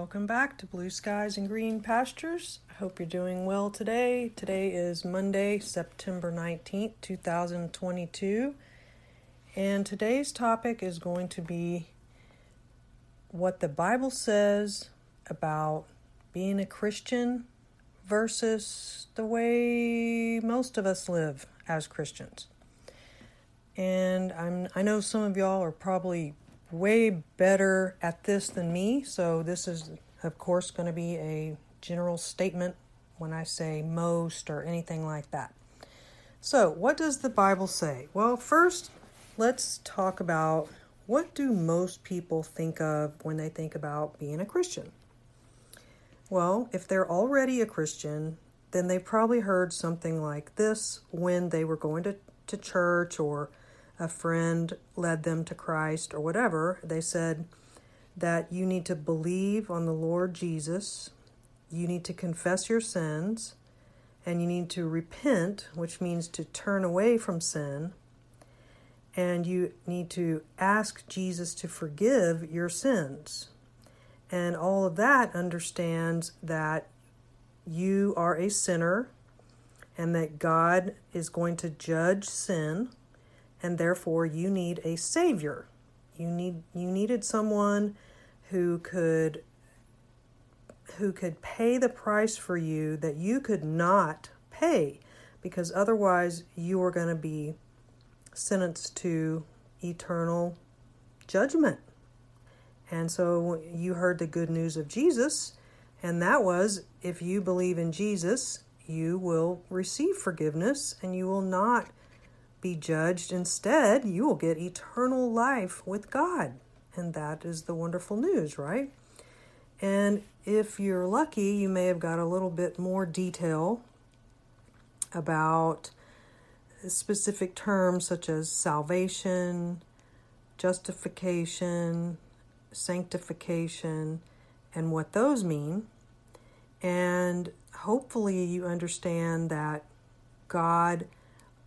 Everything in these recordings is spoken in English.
Welcome back to Blue Skies and Green Pastures. I hope you're doing well today. Today is Monday, September 19th, 2022. And today's topic is going to be what the Bible says about being a Christian versus the way most of us live as Christians. And I'm I know some of y'all are probably way better at this than me, so this is, of course, going to be a general statement when I say most or anything like that. So, what does the Bible say? Well, first, let's talk about what do most people think of when they think about being a Christian? Well, if they're already a Christian, then they probably heard something like this when they were going to, to church or a friend led them to Christ or whatever, they said that you need to believe on the Lord Jesus, you need to confess your sins, and you need to repent, which means to turn away from sin, and you need to ask Jesus to forgive your sins. And all of that understands that you are a sinner and that God is going to judge sin and therefore you need a savior. You need you needed someone who could who could pay the price for you that you could not pay because otherwise you were going to be sentenced to eternal judgment. And so you heard the good news of Jesus, and that was if you believe in Jesus, you will receive forgiveness and you will not be judged. Instead, you will get eternal life with God. And that is the wonderful news, right? And if you're lucky, you may have got a little bit more detail about specific terms such as salvation, justification, sanctification, and what those mean. And hopefully, you understand that God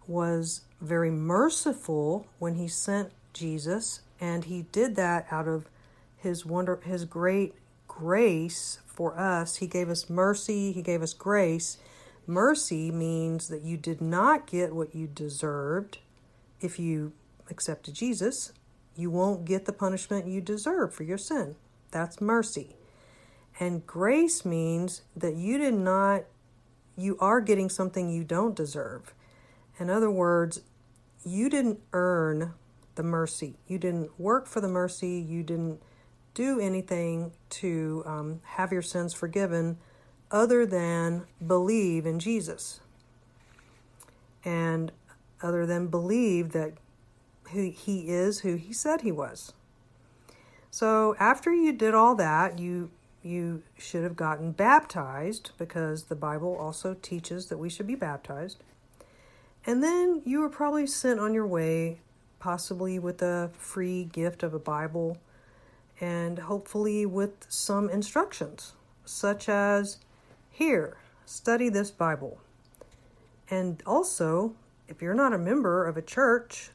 was very merciful when he sent Jesus, and he did that out of his wonder his great grace for us. He gave us mercy, he gave us grace. Mercy means that you did not get what you deserved if you accepted Jesus. You won't get the punishment you deserve for your sin. That's mercy. And grace means that you did not, you are getting something you don't deserve. In other words, you didn't earn the mercy. You didn't work for the mercy. You didn't do anything to um, have your sins forgiven other than believe in Jesus. And other than believe that who he is who he said he was. So after you did all that, you you should have gotten baptized because the Bible also teaches that we should be baptized. And then you were probably sent on your way, possibly with a free gift of a Bible and hopefully with some instructions, such as here, study this Bible. And also, if you're not a member of a church,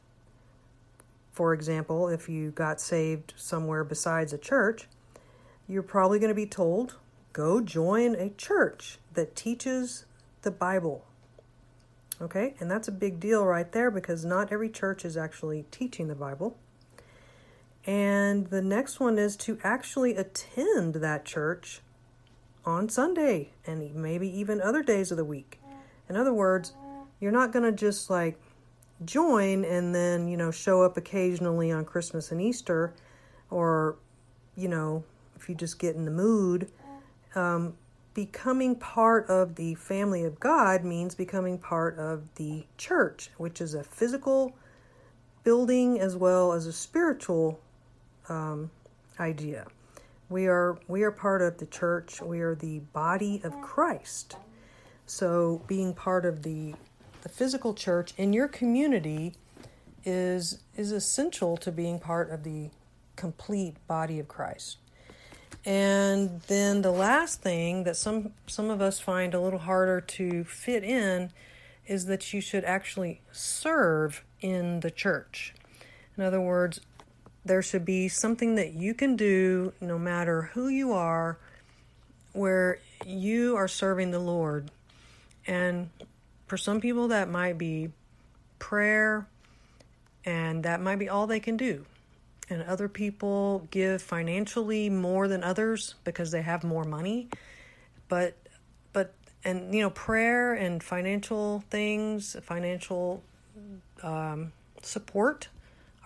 for example, if you got saved somewhere besides a church, you're probably going to be told go join a church that teaches the Bible Okay, and that's a big deal right there because not every church is actually teaching the Bible. And the next one is to actually attend that church on Sunday and maybe even other days of the week. In other words, you're not going to just like join and then, you know, show up occasionally on Christmas and Easter or, you know, if you just get in the mood. Um, becoming part of the family of God means becoming part of the church, which is a physical building as well as a spiritual um, idea. We are we are part of the church. We are the body of Christ. So being part of the the physical church in your community is is essential to being part of the complete body of Christ. And then the last thing that some some of us find a little harder to fit in is that you should actually serve in the church. In other words, there should be something that you can do no matter who you are where you are serving the Lord. And for some people, that might be prayer, and that might be all they can do. And other people give financially more than others because they have more money. But, but, and you know, prayer and financial things, financial um, support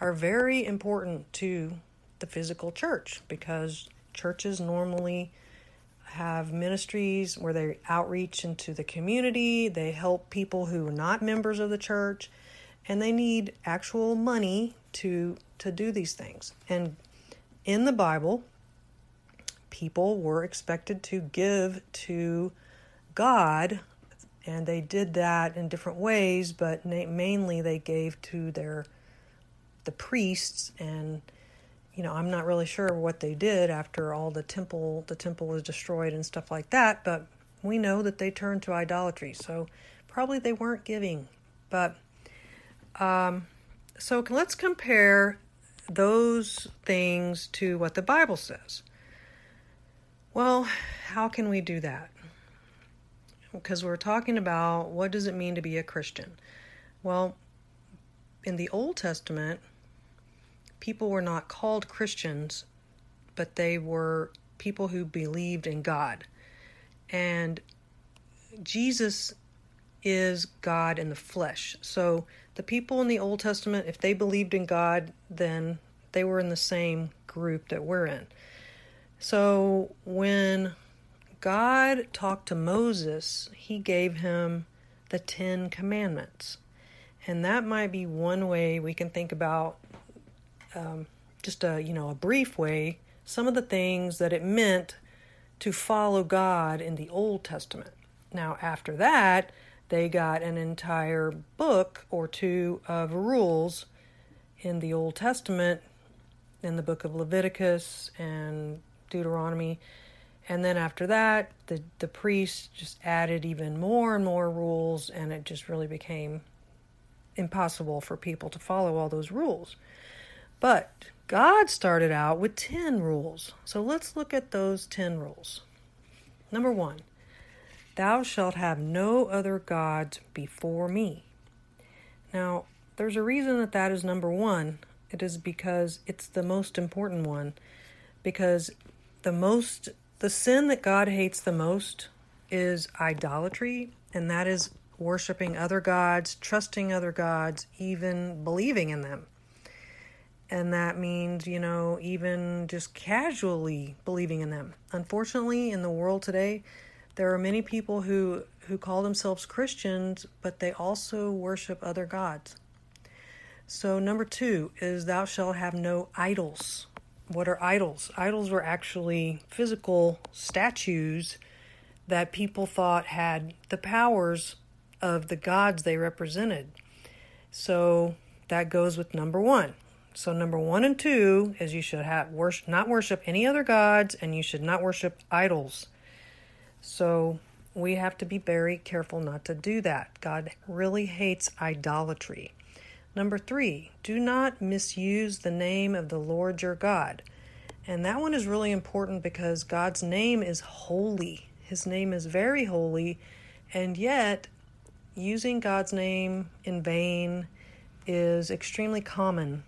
are very important to the physical church because churches normally have ministries where they outreach into the community, they help people who are not members of the church, and they need actual money to to do these things. And in the Bible, people were expected to give to God, and they did that in different ways, but mainly they gave to their the priests and you know, I'm not really sure what they did after all the temple the temple was destroyed and stuff like that, but we know that they turned to idolatry. So probably they weren't giving. But um, so let's compare those things to what the Bible says. Well, how can we do that? Because we're talking about what does it mean to be a Christian? Well, in the Old Testament, people were not called Christians, but they were people who believed in God. And Jesus is God in the flesh. So the people in the Old Testament, if they believed in God, then they were in the same group that we're in. So when God talked to Moses, he gave him the Ten Commandments. And that might be one way we can think about um, just a you know a brief way some of the things that it meant to follow God in the Old Testament. Now after that, they got an entire book or two of rules in the Old Testament, in the book of Leviticus and Deuteronomy. And then after that, the, the priests just added even more and more rules, and it just really became impossible for people to follow all those rules. But God started out with 10 rules. So let's look at those 10 rules. Number one, thou shalt have no other gods before me. Now, there's a reason that that is number one. It is because it's the most important one. Because the most, the sin that God hates the most is idolatry, and that is worshiping other gods, trusting other gods, even believing in them and that means, you know, even just casually believing in them. Unfortunately, in the world today, there are many people who, who call themselves Christians, but they also worship other gods. So, number two is, Thou shalt have no idols. What are idols? Idols were actually physical statues that people thought had the powers of the gods they represented. So, that goes with number one. So number one and two is you should have worship, not worship any other gods, and you should not worship idols. So we have to be very careful not to do that. God really hates idolatry. Number three, do not misuse the name of the Lord your God. And that one is really important because God's name is holy. His name is very holy, and yet using God's name in vain is extremely common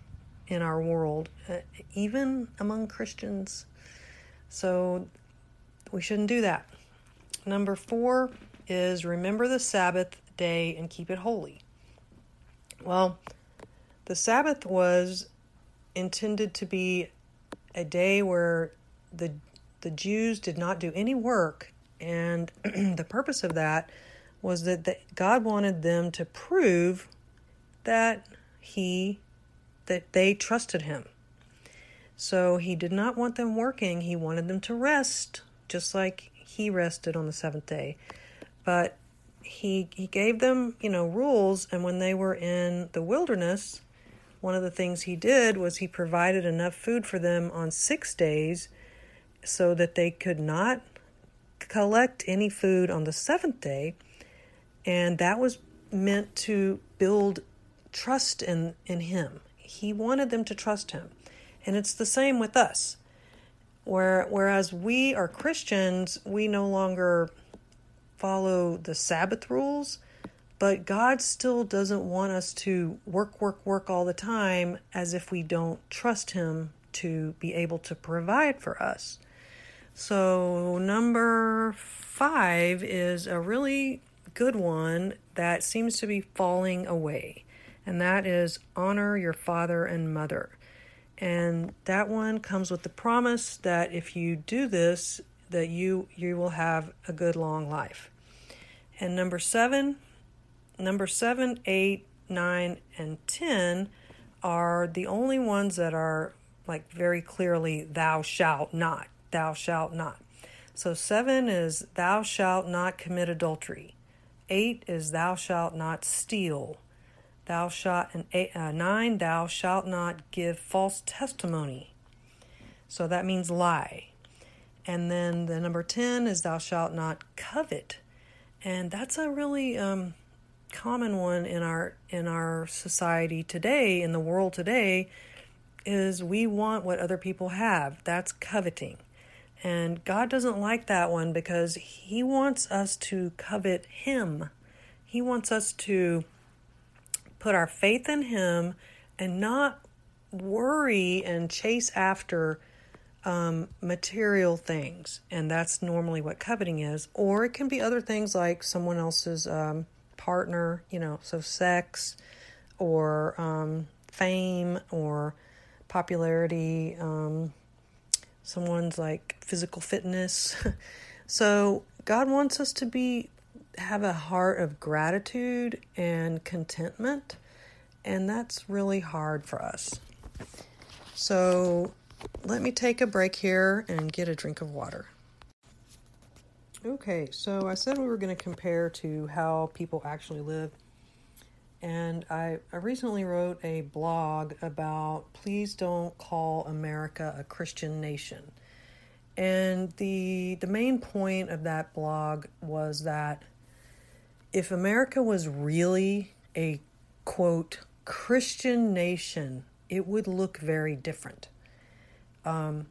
in our world, uh, even among Christians. So we shouldn't do that. Number four is remember the Sabbath day and keep it holy. Well, the Sabbath was intended to be a day where the the Jews did not do any work, and the purpose of that was that the, God wanted them to prove that He that they trusted him. So he did not want them working, he wanted them to rest, just like he rested on the seventh day. But he he gave them, you know, rules and when they were in the wilderness, one of the things he did was he provided enough food for them on 6 days so that they could not collect any food on the seventh day and that was meant to build trust in in him he wanted them to trust him. And it's the same with us. Where, whereas we are Christians, we no longer follow the Sabbath rules, but God still doesn't want us to work, work, work all the time as if we don't trust Him to be able to provide for us. So, number five is a really good one that seems to be falling away, and that is honor your father and mother. And that one comes with the promise that if you do this, that you you will have a good long life. And number seven, number seven, eight, nine, and ten are the only ones that are like very clearly thou shalt not, thou shalt not. So seven is thou shalt not commit adultery. Eight is thou shalt not steal. Thou shalt and eight, uh, nine thou shalt not give false testimony. So that means lie. And then the number ten is thou shalt not covet, and that's a really um, common one in our in our society today, in the world today, is we want what other people have. That's coveting. And God doesn't like that one because He wants us to covet Him. He wants us to put our faith in Him and not worry and chase after um, material things. And that's normally what coveting is. Or it can be other things like someone else's um, partner, you know, so sex or um, fame or popularity, um, someone's like physical fitness. so God wants us to be have a heart of gratitude and contentment, and that's really hard for us. So let me take a break here and get a drink of water. Okay, so I said we were going to compare to how people actually live and I, I recently wrote a blog about please don't call America a Christian nation. And the the main point of that blog was that if America was really a quote Christian nation, it would look very different. Um,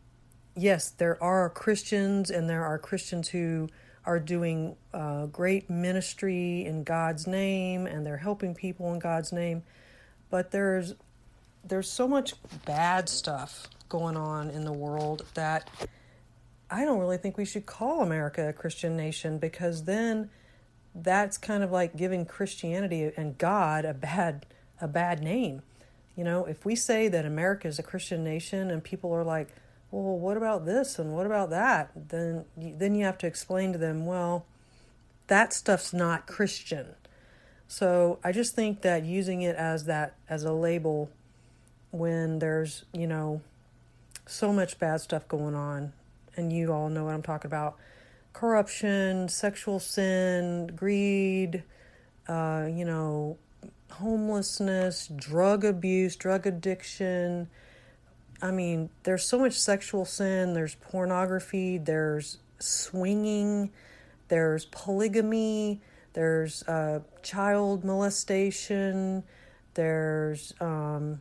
yes, there are Christians and there are Christians who are doing uh, great ministry in God's name and they're helping people in God's name. But there's there's so much bad stuff going on in the world that I don't really think we should call America a Christian nation because then that's kind of like giving Christianity and God a bad a bad name. You know, if we say that America is a Christian nation and people are like, well, what about this and what about that? Then then you have to explain to them, well, that stuff's not Christian. So I just think that using it as that as a label when there's, you know, so much bad stuff going on and you all know what I'm talking about. Corruption, sexual sin, greed, uh, you know, homelessness, drug abuse, drug addiction, I mean, there's so much sexual sin, there's pornography, there's swinging, there's polygamy, there's uh, child molestation, there's um,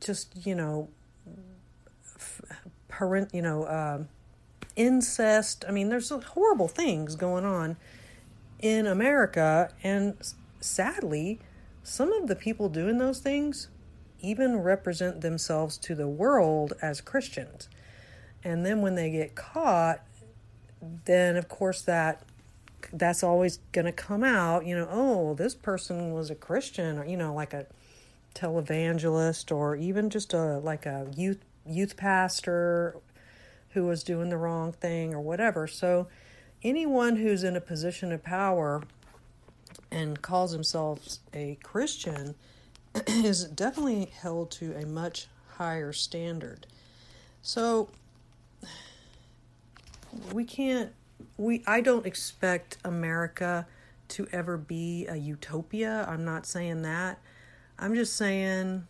just, you know, parent, you know, uh, incest. I mean, there's horrible things going on in America, and sadly, some of the people doing those things even represent themselves to the world as Christians. And then when they get caught, then of course that that's always going to come out, you know, oh, this person was a Christian or you know, like a televangelist or even just a like a youth youth pastor who was doing the wrong thing or whatever. So anyone who's in a position of power and calls themselves a Christian is definitely held to a much higher standard. So we can't we I don't expect America to ever be a utopia. I'm not saying that. I'm just saying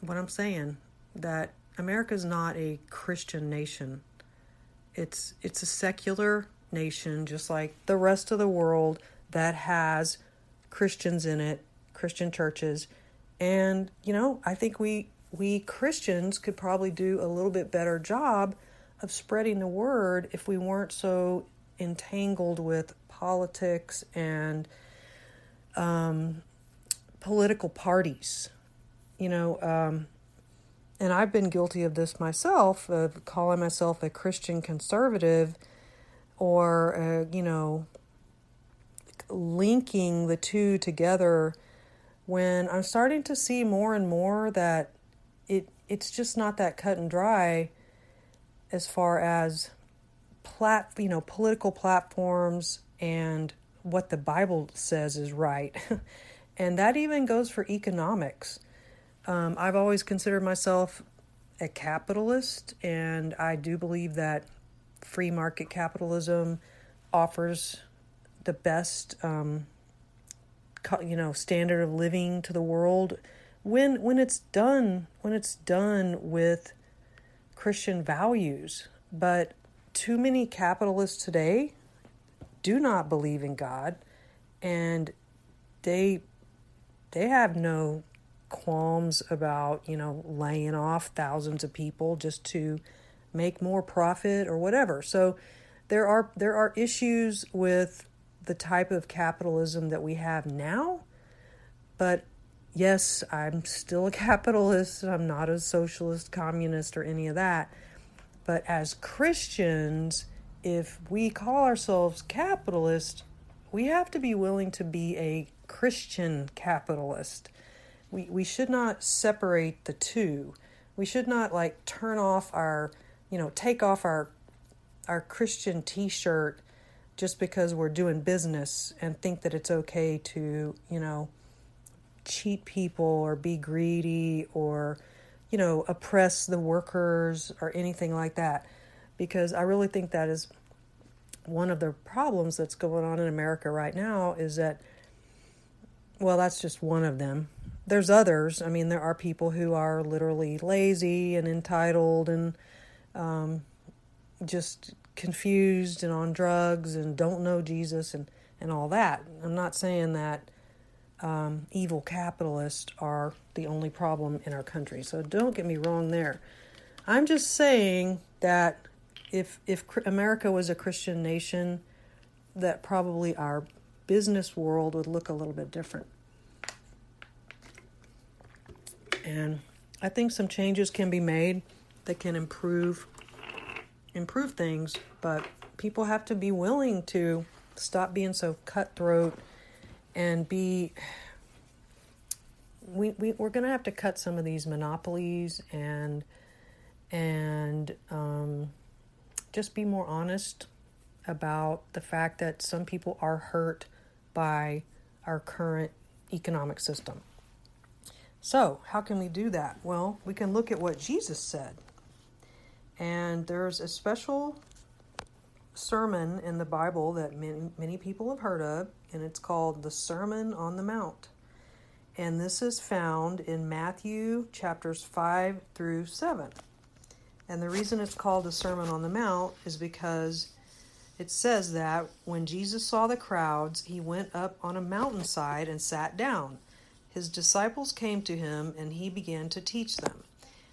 what I'm saying that America is not a Christian nation. It's it's a secular nation just like the rest of the world that has Christians in it, Christian churches and, you know, I think we we Christians could probably do a little bit better job of spreading the word if we weren't so entangled with politics and um, political parties. You know, um, and I've been guilty of this myself, of calling myself a Christian conservative or, uh, you know, linking the two together when I'm starting to see more and more that it it's just not that cut and dry as far as plat you know political platforms and what the Bible says is right. and that even goes for economics. Um, I've always considered myself a capitalist, and I do believe that free market capitalism offers the best, um, you know, standard of living to the world when when it's done when it's done with Christian values. But too many capitalists today do not believe in God and they they have no qualms about, you know, laying off thousands of people just to make more profit or whatever. So there are there are issues with the type of capitalism that we have now. But yes, I'm still a capitalist. I'm not a socialist, communist, or any of that. But as Christians, if we call ourselves capitalist, we have to be willing to be a Christian capitalist. We, we should not separate the two. We should not like turn off our, you know, take off our our Christian t-shirt just because we're doing business and think that it's okay to, you know, cheat people or be greedy or, you know, oppress the workers or anything like that because I really think that is one of the problems that's going on in America right now is that, well, that's just one of them. There's others. I mean, there are people who are literally lazy and entitled and um, just confused and on drugs and don't know Jesus and, and all that. I'm not saying that um, evil capitalists are the only problem in our country. So don't get me wrong there. I'm just saying that if if America was a Christian nation, that probably our business world would look a little bit different. And I think some changes can be made that can improve improve things, but people have to be willing to stop being so cutthroat and be we, we we're to have to cut some of these monopolies and and um, just be more honest about the fact that some people are hurt by our current economic system. So, how can we do that? Well, we can look at what Jesus said. And there's a special sermon in the Bible that many, many people have heard of, and it's called the Sermon on the Mount. And this is found in Matthew chapters 5 through 7. And the reason it's called the Sermon on the Mount is because it says that when Jesus saw the crowds, he went up on a mountainside and sat down. His disciples came to him, and he began to teach them.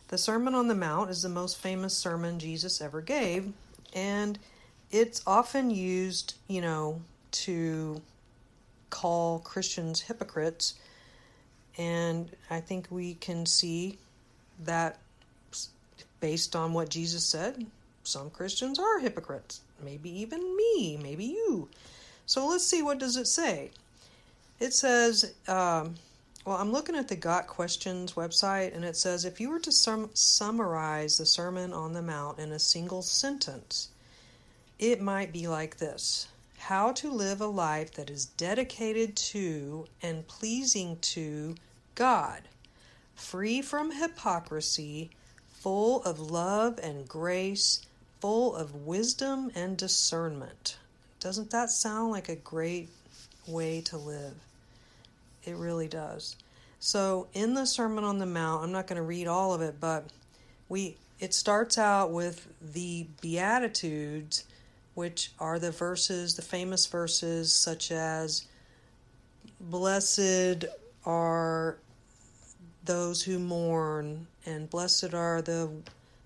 The Sermon on the Mount is the most famous sermon Jesus ever gave, and it's often used, you know, to call Christians hypocrites. And I think we can see that based on what Jesus said, some Christians are hypocrites. Maybe even me, maybe you. So let's see what does it say. It says, um, well, I'm looking at the Got Questions website, and it says if you were to sum- summarize the Sermon on the Mount in a single sentence, it might be like this How to live a life that is dedicated to and pleasing to God, free from hypocrisy full of love and grace, full of wisdom and discernment. Doesn't that sound like a great way to live? It really does. So, in the Sermon on the Mount, I'm not going to read all of it, but we it starts out with the beatitudes, which are the verses, the famous verses such as blessed are those who mourn, and blessed are the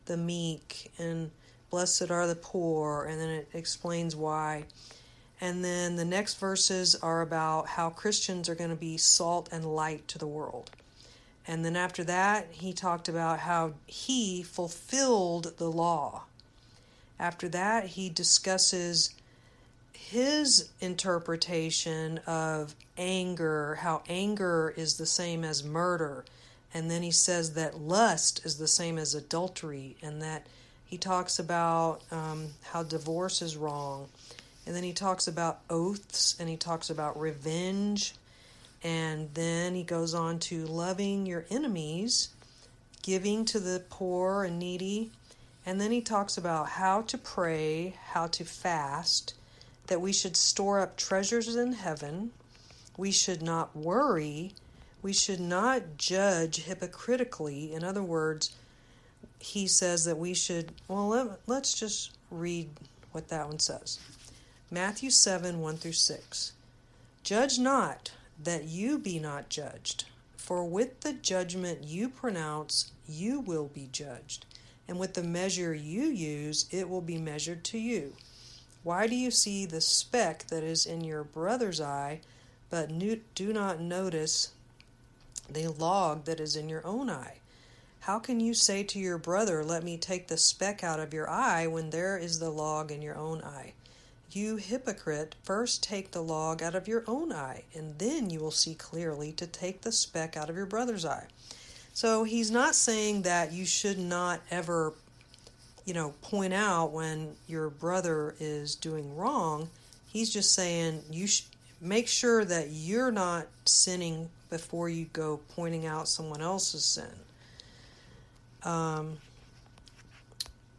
the meek, and Blessed are the poor, and then it explains why. And then the next verses are about how Christians are going to be salt and light to the world. And then after that, he talked about how he fulfilled the law. After that, he discusses his interpretation of anger, how anger is the same as murder. And then he says that lust is the same as adultery, and that he talks about um, how divorce is wrong. And then he talks about oaths and he talks about revenge. And then he goes on to loving your enemies, giving to the poor and needy. And then he talks about how to pray, how to fast, that we should store up treasures in heaven. We should not worry. We should not judge hypocritically. In other words, he says that we should, well, let, let's just read what that one says. Matthew 7 1 through 6. Judge not, that you be not judged. For with the judgment you pronounce, you will be judged. And with the measure you use, it will be measured to you. Why do you see the speck that is in your brother's eye, but do not notice the log that is in your own eye? How can you say to your brother, Let me take the speck out of your eye, when there is the log in your own eye? You hypocrite, first take the log out of your own eye, and then you will see clearly to take the speck out of your brother's eye. So he's not saying that you should not ever, you know, point out when your brother is doing wrong. He's just saying you sh- make sure that you're not sinning before you go pointing out someone else's sin. Um,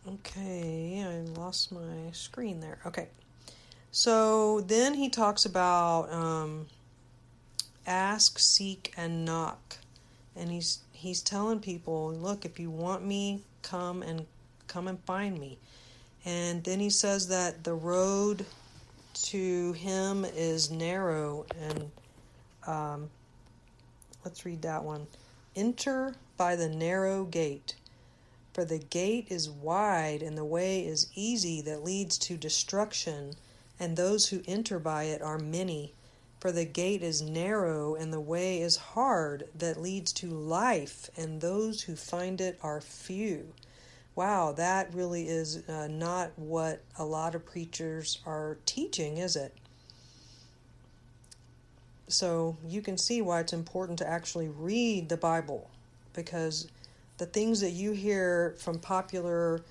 okay, I lost my screen there. Okay. So then he talks about um, ask, seek, and knock. And he's he's telling people, look, if you want me, come and come and find me. And then he says that the road to him is narrow and um, let's read that one. Enter by the narrow gate. For the gate is wide and the way is easy that leads to destruction, and those who enter by it are many. For the gate is narrow and the way is hard that leads to life, and those who find it are few. Wow, that really is uh, not what a lot of preachers are teaching, is it? So you can see why it's important to actually read the Bible because the things that you hear from popular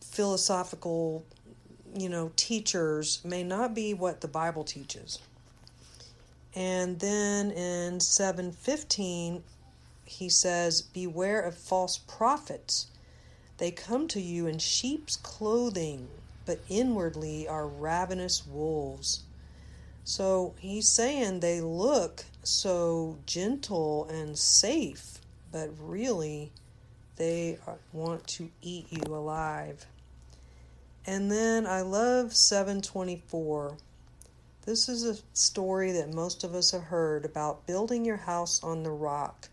philosophical, you know, teachers may not be what the Bible teaches. And then in 715, he says, Beware of false prophets. They come to you in sheep's clothing, but inwardly are ravenous wolves. So he's saying they look so gentle and safe, but really they want to eat you alive. And then I love 724. This is a story that most of us have heard about building your house on the rock.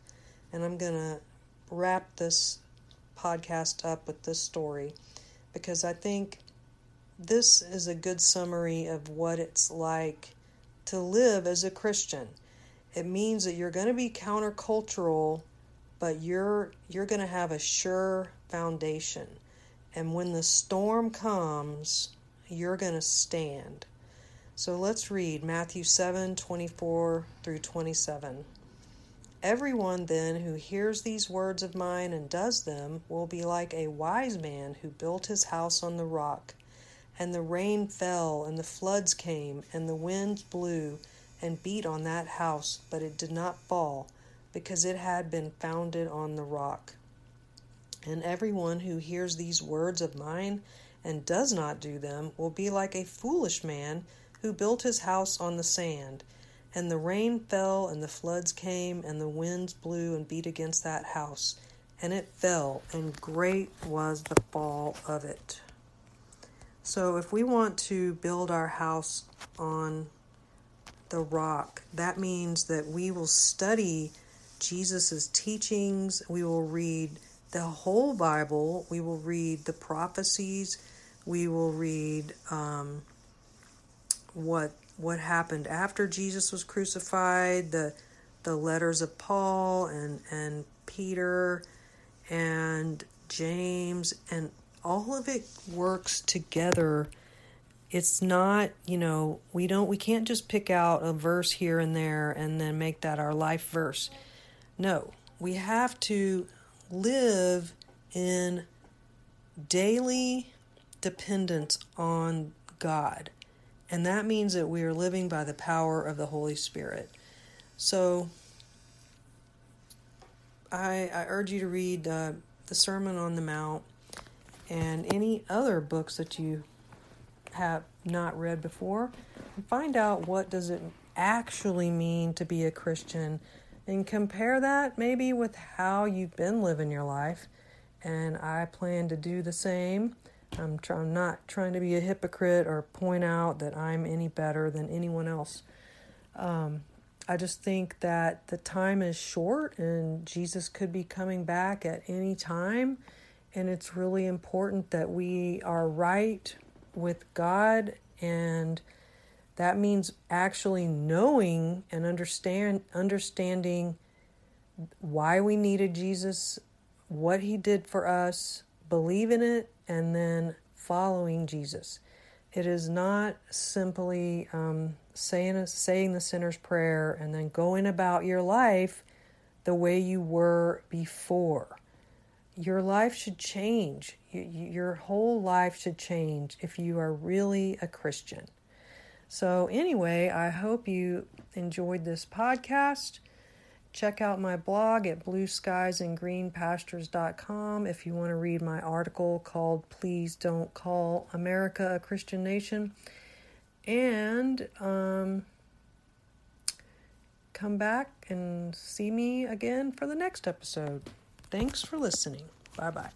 And I'm going to wrap this podcast up with this story because I think this is a good summary of what it's like to live as a Christian. It means that you're going to be countercultural, but you're you're going to have a sure foundation. And when the storm comes, you're going to stand. So let's read Matthew 7 24 through 27. Everyone then who hears these words of mine and does them will be like a wise man who built his house on the rock. And the rain fell, and the floods came, and the winds blew and beat on that house, but it did not fall, because it had been founded on the rock. And everyone who hears these words of mine and does not do them will be like a foolish man who built his house on the sand. And the rain fell, and the floods came, and the winds blew and beat against that house, and it fell, and great was the fall of it. So, if we want to build our house on the rock, that means that we will study Jesus' teachings, we will read the whole Bible. We will read the prophecies. We will read um, what what happened after Jesus was crucified. The the letters of Paul and and Peter and James and all of it works together. It's not, you know, we don't we can't just pick out a verse here and there and then make that our life verse. No, we have to live in daily dependence on God. And that means that we are living by the power of the Holy Spirit. So I, I urge you to read uh, the Sermon on the Mount and any other books that you have not read before and find out what does it actually mean to be a Christian and compare that maybe with how you've been living your life and I plan to do the same. I'm, try- I'm not trying to be a hypocrite or point out that I'm any better than anyone else. Um, I just think that the time is short and Jesus could be coming back at any time. And it's really important that we are right with God. And that means actually knowing and understand understanding why we needed Jesus, what he did for us, believe in it, and then following Jesus. It is not simply um, saying saying the sinner's prayer and then going about your life the way you were before. Your life should change. Your whole life should change if you are really a Christian. So, anyway, I hope you enjoyed this podcast. Check out my blog at blueskiesandgreenpastures.com if you want to read my article called Please Don't Call America a Christian Nation. And um, come back and see me again for the next episode. Thanks for listening. Bye bye.